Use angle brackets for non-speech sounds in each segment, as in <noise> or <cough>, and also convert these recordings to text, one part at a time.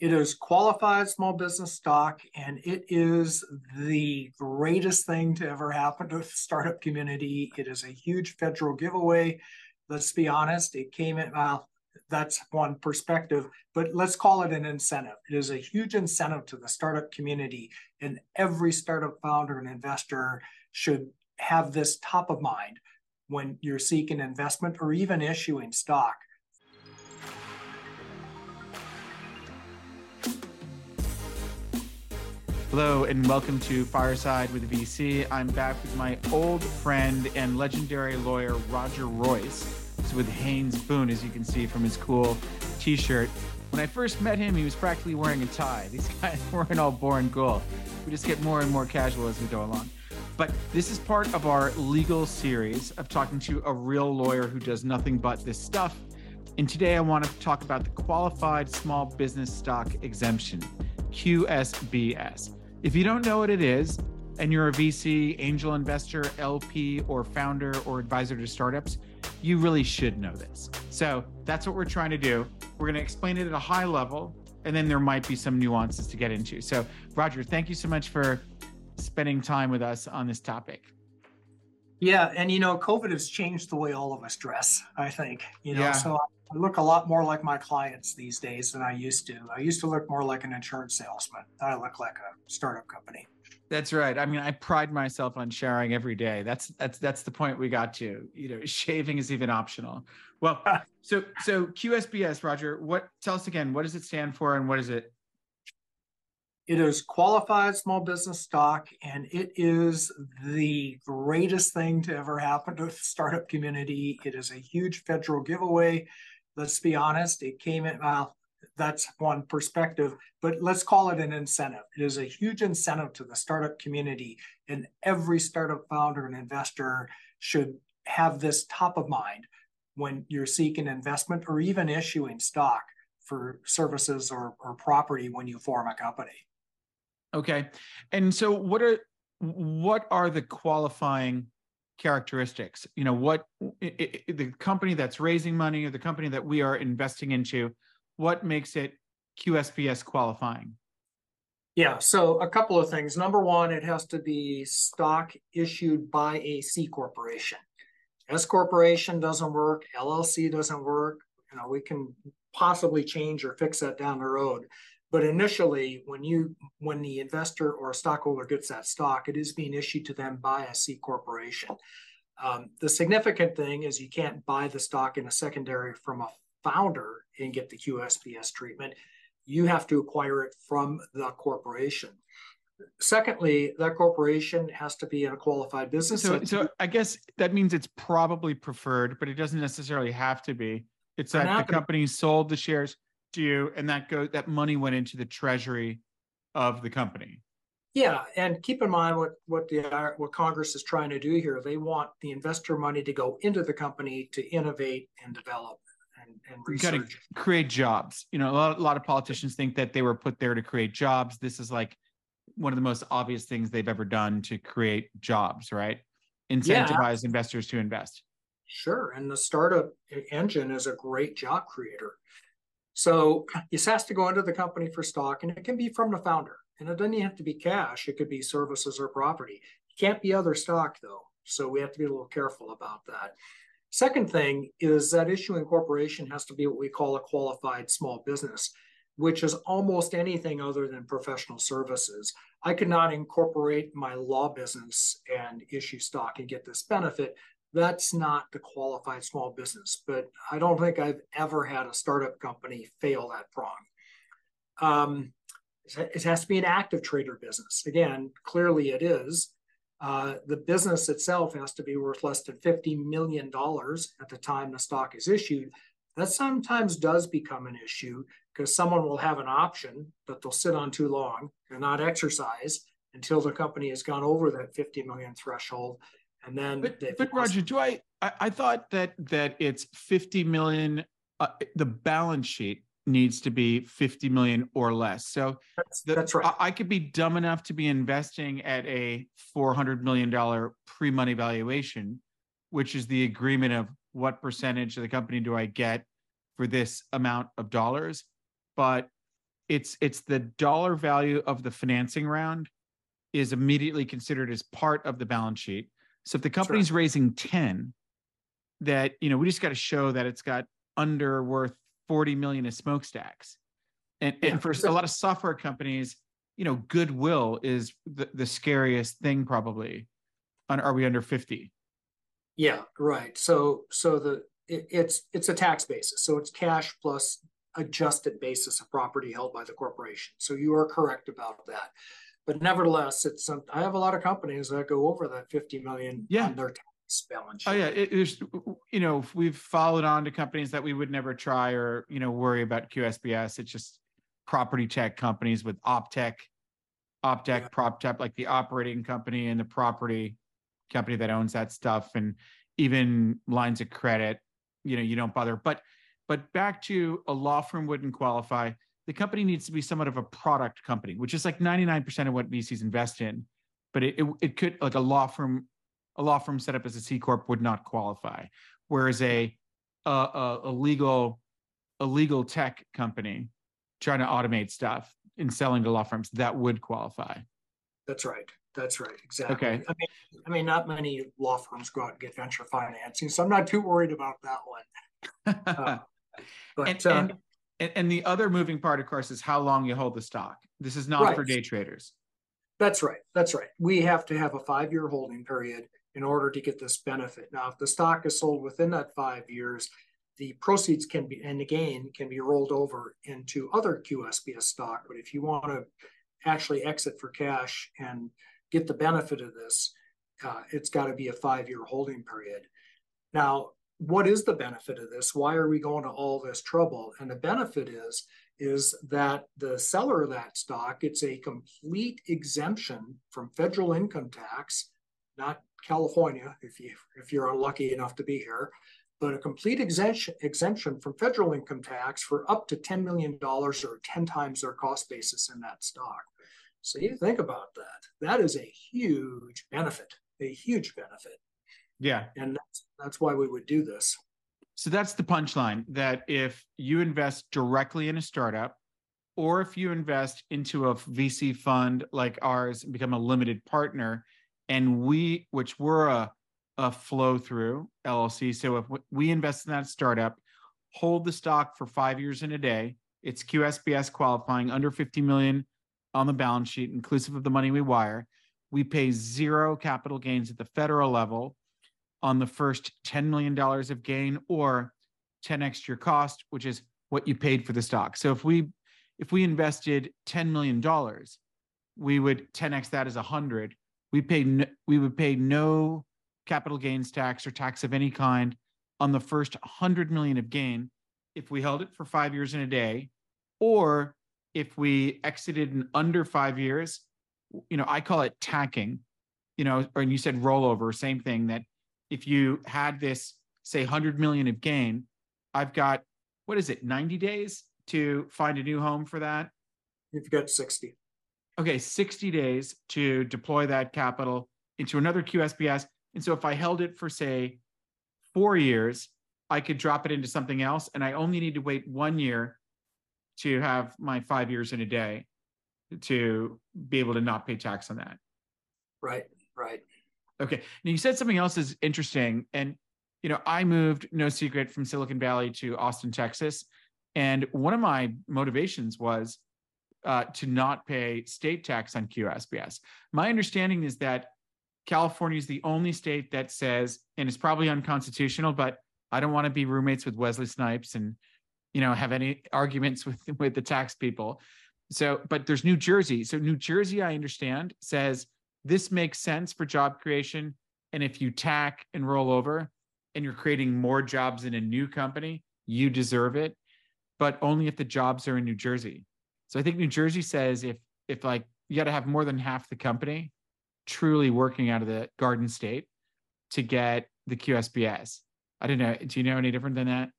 It is qualified small business stock, and it is the greatest thing to ever happen to the startup community. It is a huge federal giveaway. Let's be honest, it came in, well, that's one perspective, but let's call it an incentive. It is a huge incentive to the startup community, and every startup founder and investor should have this top of mind when you're seeking investment or even issuing stock. Hello and welcome to Fireside with VC. I'm back with my old friend and legendary lawyer Roger Royse. He's with Haynes Boone, as you can see from his cool T-shirt. When I first met him, he was practically wearing a tie. These <laughs> guys weren't all born cool. We just get more and more casual as we go along. But this is part of our legal series of talking to a real lawyer who does nothing but this stuff. And today I want to talk about the Qualified Small Business Stock Exemption, QSBS. If you don't know what it is, and you're a VC, angel investor, LP, or founder or advisor to startups, you really should know this. So that's what we're trying to do. We're going to explain it at a high level, and then there might be some nuances to get into. So, Roger, thank you so much for spending time with us on this topic. Yeah, and you know, COVID has changed the way all of us dress. I think you know, yeah. so I look a lot more like my clients these days than I used to. I used to look more like an insurance salesman. I look like a startup company. That's right. I mean, I pride myself on sharing every day. That's that's that's the point we got to. You know, <laughs> shaving is even optional. Well, <laughs> so so QSBS, Roger. What tell us again? What does it stand for, and what is it? It is qualified small business stock, and it is the greatest thing to ever happen to the startup community. It is a huge federal giveaway let's be honest, it came in, well, that's one perspective, but let's call it an incentive. It is a huge incentive to the startup community, and every startup founder and investor should have this top of mind when you're seeking investment or even issuing stock for services or, or property when you form a company. Okay. And so what are what are the qualifying characteristics you know what it, it, the company that's raising money or the company that we are investing into what makes it qsbs qualifying? Yeah so a couple of things. Number one it has to be stock issued by a c corporation. S corporation doesn't work llc doesn't work you know we can possibly change or fix that down the road but initially, when you when the investor or a stockholder gets that stock, it is being issued to them by a C corporation. Um, the significant thing is you can't buy the stock in a secondary from a founder and get the QSBS treatment. You have to acquire it from the corporation. Secondly, that corporation has to be in a qualified business. So, so I guess that means it's probably preferred, but it doesn't necessarily have to be. It's that the company sold the shares to you, and that go that money went into the treasury of the company. Yeah, and keep in mind what what the what Congress is trying to do here. They want the investor money to go into the company to innovate and develop and, and research. got to create jobs. You know, a lot, a lot of politicians think that they were put there to create jobs. This is like one of the most obvious things they've ever done to create jobs, right? Incentivize yeah. investors to invest. Sure, and the startup engine is a great job creator. So this has to go into the company for stock, and it can be from the founder. And it doesn't even have to be cash, it could be services or property. It can't be other stock, though. So we have to be a little careful about that. Second thing is that issuing corporation has to be what we call a qualified small business, which is almost anything other than professional services. I could not incorporate my law business and issue stock and get this benefit that's not the qualified small business. But I don't think I've ever had a startup company fail that prong. Um, it has to be an active trader business. Again, clearly it is. Uh, the business itself has to be worth less than $50 million at the time the stock is issued. That sometimes does become an issue because someone will have an option that they'll sit on too long and not exercise until the company has gone over that 50 million threshold and then but, but Roger, do I, I, I thought that that it's 50 million uh, the balance sheet needs to be 50 million or less. So that's, the, that's right. I, I, could be dumb enough to be investing at a 400 million dollar pre-money valuation, which is the agreement of what percentage of the company do I get for this amount of dollars. But it's it's the dollar value of the financing round is immediately considered as part of the balance sheet. So if the company's Sure. raising 10, that you know, we just got to show that it's got under worth 40 million of smokestacks. And Yeah, and for a lot of software companies, you know, goodwill is the, the scariest thing probably. On are we under 50? Yeah, right. So, so the, it, it's, it's a tax basis. So it's cash plus adjusted basis of property held by the corporation. So you are correct about that. But nevertheless, it's, some- I have a lot of companies that go over that fifty million Yeah. on their tax balance. Oh yeah, it, there's you know we've followed on to companies that we would never try or you know worry about QSBS. It's just property tech companies with OpTech, OpTech, Yeah. PropTech, like the operating company and the property company that owns that stuff, and even lines of credit. You know, you don't bother. But but back to a law firm wouldn't qualify. The company needs to be somewhat of a product company, which is like 99% of what VCs invest in. But it, it, it could like a law firm a law firm set up as a C corp would not qualify, whereas a a, a, a legal a legal tech company trying to automate stuff and selling to law firms that would qualify. That's right. That's right. Exactly. Okay. I mean, I mean, not many law firms go out and get venture financing, so I'm not too worried about that one. <laughs> Uh, But and, uh, and and and the other moving part, of course, is how long you hold the stock. This is not for day traders. That's right. That's right. We have to have a five-year holding period in order to get this benefit. Now, if the stock is sold within that five years, the proceeds can be, and the gain can be rolled over into other QSBS stock. But if you want to actually exit for cash and get the benefit of this, uh, it's got to be a five-year holding period. Now, what is the benefit of this? Why are we going to all this trouble? And the benefit is is that the seller of that stock gets a complete exemption from federal income tax, not California, if you if you're unlucky enough to be here, but a complete exemption exemption from federal income tax for up to $10 million or 10 times their cost basis in that stock. So you think about that. That is a huge benefit, a huge benefit. Yeah. And that's, that's why we would do this. So that's the punchline that if you invest directly in a startup, or if you invest into a VC fund like ours and become a limited partner, and we, which we're a, a flow through LLC. So if we invest in that startup, hold the stock for five years in a day, it's QSBS qualifying under 50 million on the balance sheet, inclusive of the money we wire. We pay zero capital gains at the federal level on the first $10 million of gain or 10x your cost, which is what you paid for the stock. So if we if we invested $10 million, we would 10x that as 100. We pay no, we would pay no capital gains tax or tax of any kind on the first 100 million of gain if we held it for 5 years in a day or if we exited in under 5 years, you know, I call it tacking, you know, or and you said rollover, same thing that if you had this say 100 million of gain i've got what is it 90 days to find a new home for that You've got 60. okay 60 days to deploy that capital into another qsbs and so if i held it for say four years i could drop it into something else and i only need to wait one year to have my five years in a day to be able to not pay tax on that Right, right. Okay. Now you said something else is interesting. And, you know, I moved, no secret, from Silicon Valley to Austin, Texas. And one of my motivations was uh, to not pay state tax on QSBS. My understanding is that California is the only state that says, and it's probably unconstitutional, but I don't want to be roommates with Wesley Snipes and, you know, have any arguments <laughs> with with the tax people. So, but there's New Jersey. So New Jersey, I understand, says this makes sense for job creation. And if you tack and roll over and you're creating more jobs in a new company, you deserve it, but only if the jobs are in New Jersey. So I think New Jersey says if if like you got to have more than half the company truly working out of the Garden State to get the QSBS. I don't know. Do you know any different than that?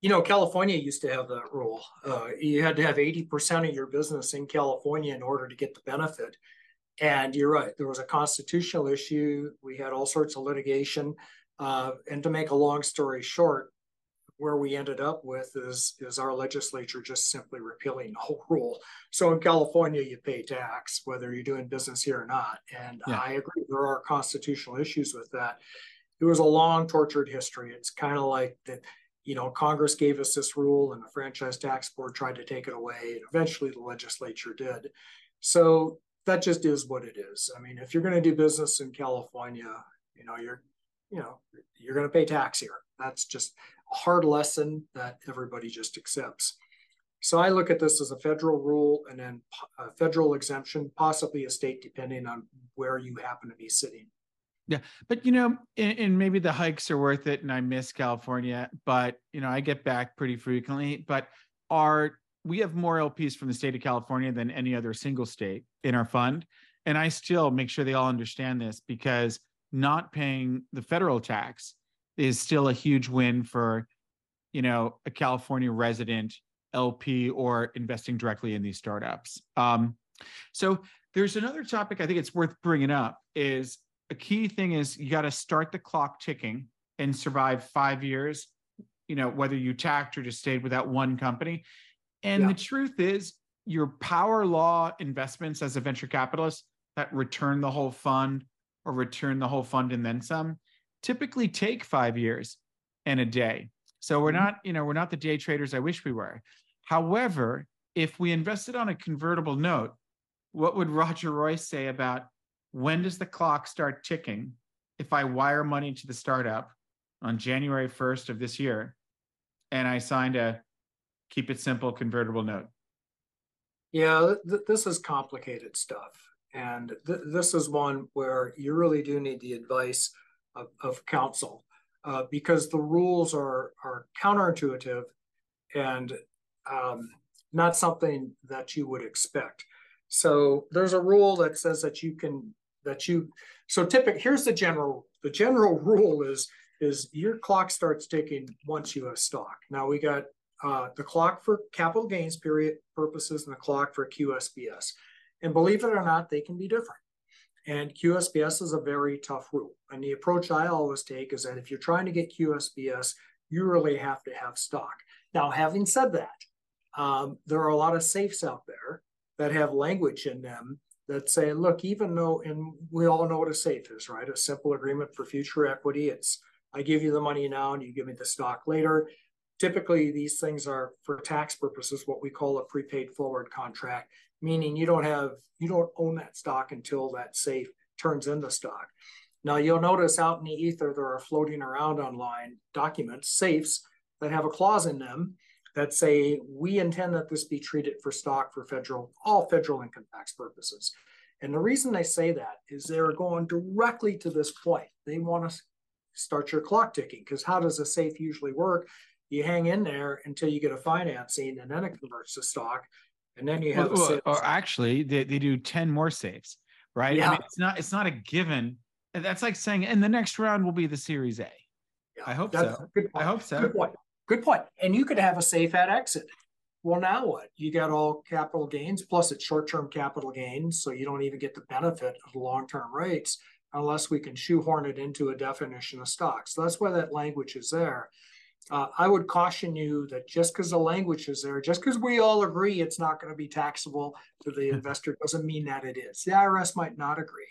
You know, California used to have that rule. Uh, you had to have 80% of your business in California in order to get the benefit. And you're right, there was a constitutional issue. We had all sorts of litigation. Uh, and to make a long story short, where we ended up with is is our legislature just simply repealing the whole rule. So in California, you pay tax whether you're doing business here or not, and yeah. I agree there are constitutional issues with that. It was a long, tortured history. It's kind of like that. You know, Congress gave us this rule, and the franchise tax board tried to take it away, and eventually the legislature did. So that just is what it is. I mean, if you're going to do business in California, you know, you're, you know, you're going to pay tax here. That's just a hard lesson that everybody just accepts. So I look at this as a federal rule and then a federal exemption, possibly a state, depending on where you happen to be sitting. Yeah, but you know, and, and, maybe the hikes are worth it, and I miss California, but you know, I get back pretty frequently. But are we have more LPs from the state of California than any other single state in our fund, and I still make sure they all understand this because not paying the federal tax is still a huge win for, you know, a California resident LP or investing directly in these startups. Um, so there's another topic I think it's worth bringing up is a key thing is you got to start the clock ticking and survive five years, you know, whether you tacked or just stayed with that one company. And yeah. the truth is, your power law investments as a venture capitalist that return the whole fund or return the whole fund and then some typically take five years and a day. So we're mm-hmm. not, you know, we're not the day traders I wish we were. However, if we invested on a convertible note, what would Roger Royse say about when does the clock start ticking if I wire money to the startup on January 1st of this year and I signed a keep it simple convertible note? Yeah, th- this is complicated stuff. And th- this is one where you really do need the advice of, of counsel uh, because the rules are are counterintuitive and um, not something that you would expect. So there's a rule that says that you can that you so typical here's the general the general <laughs> rule is is your clock starts ticking once you have stock. Now we got uh, the clock for capital gains period purposes and the clock for QSBS. And believe it or not, they can be different. And QSBS is a very tough rule. And the approach I always take is that if you're trying to get QSBS, you really have to have stock. Now, having said that, um, there are a lot of safes out there that have language in them that say, look, even though, and we all know what a safe is, right? A simple agreement for future equity. It's I give you the money now and you give me the stock later. Typically, these things are for tax purposes what we call a prepaid forward contract meaning you don't have you don't own that stock until that safe turns into stock. Now you'll notice out in the ether there are floating around online documents, safes that have a clause in them that say we intend that this be treated for stock for federal all federal income tax purposes. And the reason they say that is they're going directly to this point. They want to start your clock ticking because how does a safe usually work? You hang in there until you get a financing and then it converts to stock and then you have well, or actually they, they do 10 more safes right? Yeah. I mean, it's not it's not a given. That's like saying in the next round will be the series a. Yeah, i hope so. i hope so. Good point. Good point. And you could have a safe at exit. Well now what? You got all capital gains plus it's short-term capital gains so you don't even get the benefit of long-term rates unless we can shoehorn it into a definition of stock. So that's why that language is there uh, I would caution you that just because the language is there, just because we all agree it's not going to be taxable to the <laughs> investor, doesn't mean that it is. The IRS might not agree.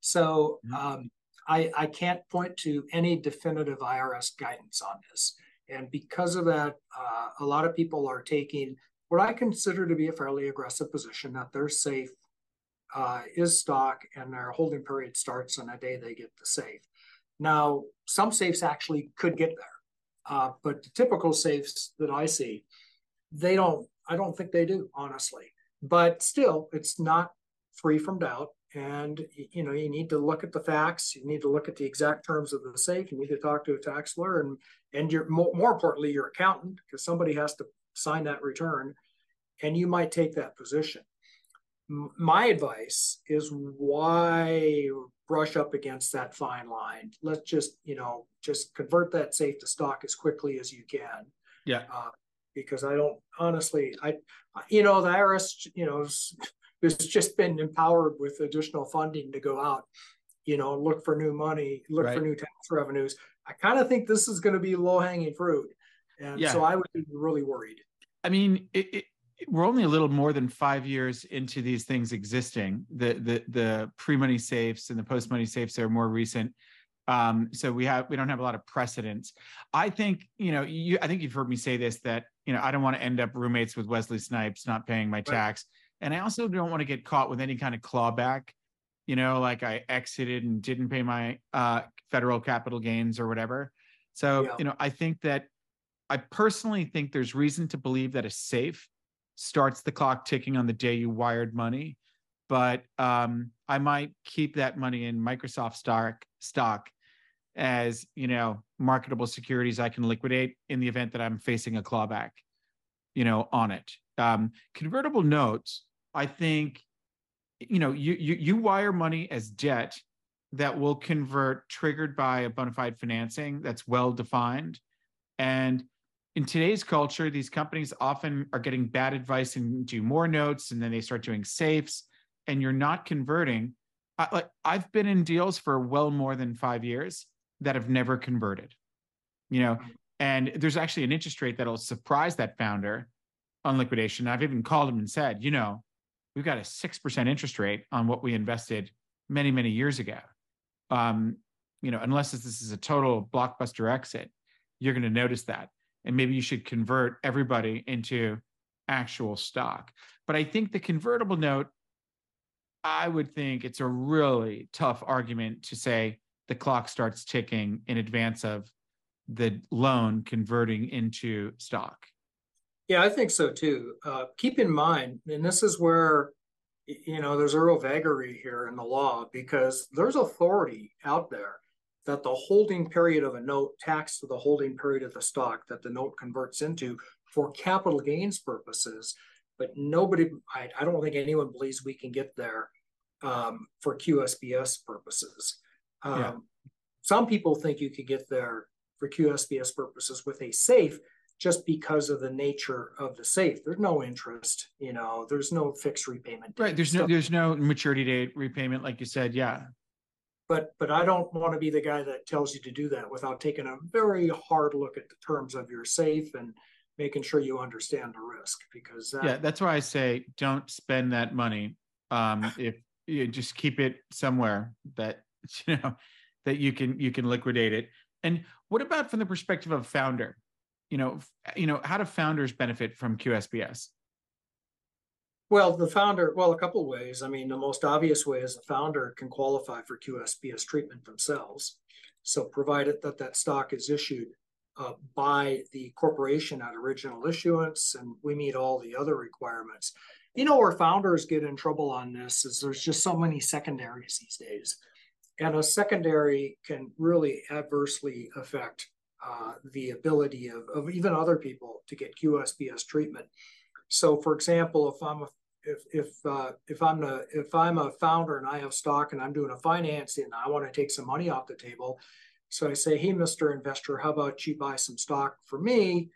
So um, I, I can't point to any definitive IRS guidance on this. And because of that, uh, a lot of people are taking what I consider to be a fairly aggressive position that their safe uh, is stock and their holding period starts on the day they get the safe. Now, some safes actually could get there. Uh, but the typical safes that I see, they don't, I don't think they do, honestly. But still, it's not free from doubt. And you know, you need to look at the facts. You need to look at the exact terms of the safe. You need to talk to a tax lawyer and and your more, more importantly, your accountant, because somebody has to sign that return, and you might take that position. My advice is why brush up against that fine line. Let's just, you know, just convert that safe to stock as quickly as you can. Yeah. Uh, because I don't honestly, I, you know, the IRS, you know, has just been empowered with additional funding to go out, you know, look for new money, look right. for new tax revenues. I kind of think this is going to be low hanging fruit. And Yeah. so I would be really worried. I mean, it, it, we're only a little more than five years into these things existing. The the the pre-money safes and the post-money safes are more recent. Um, so we have we don't have a lot of precedents. I think you know you. I think you've heard me say this that you know I don't want to end up roommates with Wesley Snipes not paying my tax, and I also don't want to get caught with any kind of clawback. You know, like I exited and didn't pay my uh, federal capital gains or whatever. So Yeah. you know, I think that I personally think there's reason to believe that a safe starts the clock ticking on the day you wired money. But um, I might keep that money in Microsoft stock stock as you know marketable securities I can liquidate in the event that I'm facing a clawback, you know, on it. Um, convertible notes, I think, you know, you you you wire money as debt that will convert triggered by a bona fide financing that's well defined. And in today's culture, these companies often are getting bad advice and do more notes, and then they start doing safes, and you're not converting. I, like I've been in deals for well more than five years that have never converted. You know, and there's actually an interest rate that'll surprise that founder on liquidation. I've even called him and said, you know, we've got a six percent interest rate on what we invested many many years ago. Um, you know, unless this is a total blockbuster exit, you're going to notice that and maybe you should convert everybody into actual stock. But I think the convertible note, I would think it's a really tough argument to say the clock starts ticking in advance of the loan converting into stock. Yeah, I think so too. Uh, keep in mind, and this is where, you know, there's a real vagary here in the law because there's authority out there that the holding period of a note taxed to the holding period of the stock that the note converts into for capital gains purposes. But nobody, I, I don't think anyone believes we can get there um, for QSBS purposes. Um, Yeah. Some people think you could get there for QSBS purposes with a safe just because of the nature of the safe. There's no interest, you know, there's no fixed repayment. Right. There's no there's no maturity date repayment, like you said. Yeah. But but I don't want to be the guy that tells you to do that without taking a very hard look at the terms of your safe and making sure you understand the risk because that, Yeah. That's why I say don't spend that money. Um, <laughs> if you just keep it somewhere that <laughs> you know that you can you can liquidate it. And what about from the perspective of founder? You know, you know, how do founders benefit from QSBS? Well, the founder, well, a couple ways. I mean, the most obvious way is the founder can qualify for QSBS treatment themselves. So provided that that stock is issued uh, by the corporation at original issuance and we meet all the other requirements. You know, where founders get in trouble on this is there's just so many secondaries these days. And a secondary can really adversely affect uh, the ability of, of even other people to get QSBS treatment. So, for example, if I'm a if if uh, if I'm the if I'm a founder and I have stock and I'm doing a financing and I want to take some money off the table, so I say, hey, Mr. Investor, how about you buy some stock for me?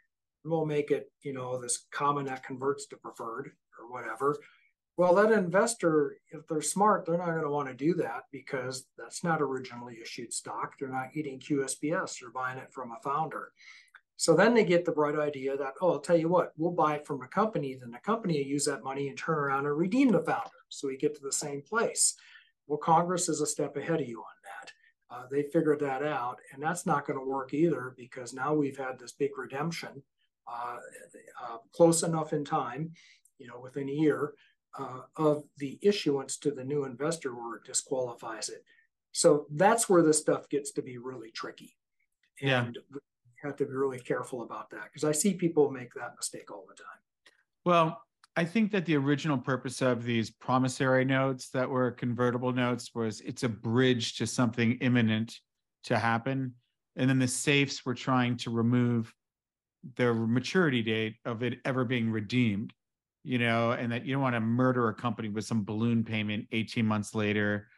We'll make it, you know, this common that converts to preferred or whatever. Well, that investor, if they're smart, they're not going to want to do that because that's not originally issued stock. They're not eating QSBS. They're buying it from a founder. So then they get the bright idea that, oh, I'll tell you what, we'll buy it from a company. Then the company will use that money and turn around and redeem the founder. So we get to the same place. Well, Congress is a step ahead of you on that. Uh, they figured that out, and that's not going to work either because now we've had this big redemption uh, uh, close enough in time, you know, within a year uh, of the issuance to the new investor where it disqualifies it. So that's where this stuff gets to be really tricky. Yeah. And we have to be really careful about that because I see people make that mistake all the time. Well, I think that the original purpose of these promissory notes that were convertible notes was it's a bridge to something imminent to happen. And then the safes were trying to remove the maturity date of it ever being redeemed, you know, and that you don't want to murder a company with some balloon payment 18 months later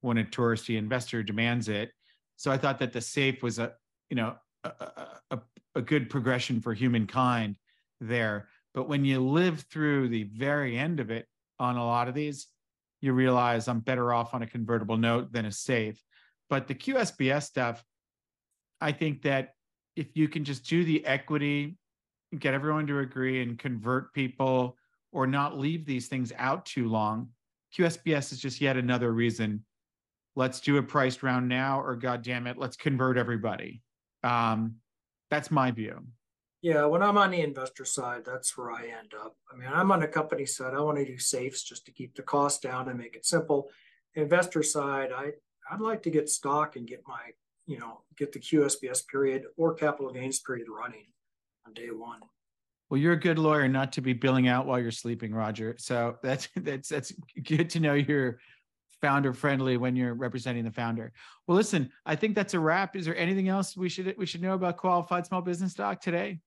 when a touristy investor demands it. So I thought that the safe was a, you know, a, a, good progression for humankind there. But when you live through the very end of it on a lot of these, you realize I'm better off on a convertible note than a safe. But the QSBS stuff, I think that if you can just do the equity, get everyone to agree and convert people or not leave these things out too long, QSBS is just yet another reason. Let's do a priced round now, or God damn it, let's convert everybody. Um, that's my view. Yeah, when I'm on the investor side, that's where I end up. I mean, I'm on the company side. I want to do safes just to keep the cost down and make it simple. Investor side, I I'd like to get stock and get my, you know, get the QSBS period or capital gains period running on day one. Well, you're a good lawyer not to be billing out while you're sleeping, Roger. So that's <laughs> that's that's good to know you're founder friendly when you're representing the founder. Well, listen, I think that's a wrap. Is there anything else we should we should know about qualified small business stock today?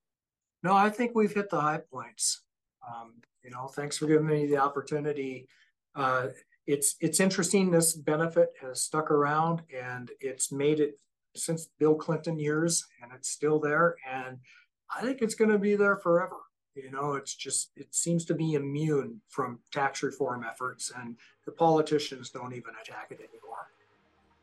No, I think we've hit the high points. Um, you know, thanks for giving me the opportunity. Uh, it's it's interesting. This benefit has stuck around, and it's made it since Bill Clinton years, and it's still there. And I think it's going to be there forever. You know, it's just it seems to be immune from tax reform efforts, and the politicians don't even attack it anymore.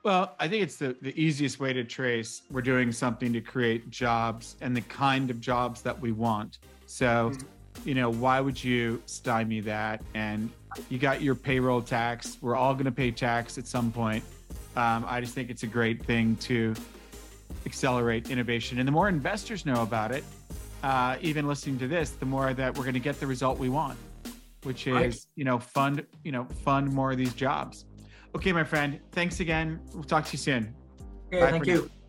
Well, I think it's the, the easiest way to trace. We're doing something to create jobs and the kind of jobs that we want. So, mm-hmm. you know, why would you stymie that? And you got your payroll tax. We're all going to pay tax at some point. Um, I just think it's a great thing to accelerate innovation. And the more investors know about it, uh, even listening to this, the more that we're going to get the result we want, which is, right. you know, fund, you know, fund more of these jobs. Okay, my friend. Thanks again. We'll talk to you soon. Okay, Bye thank you. Now.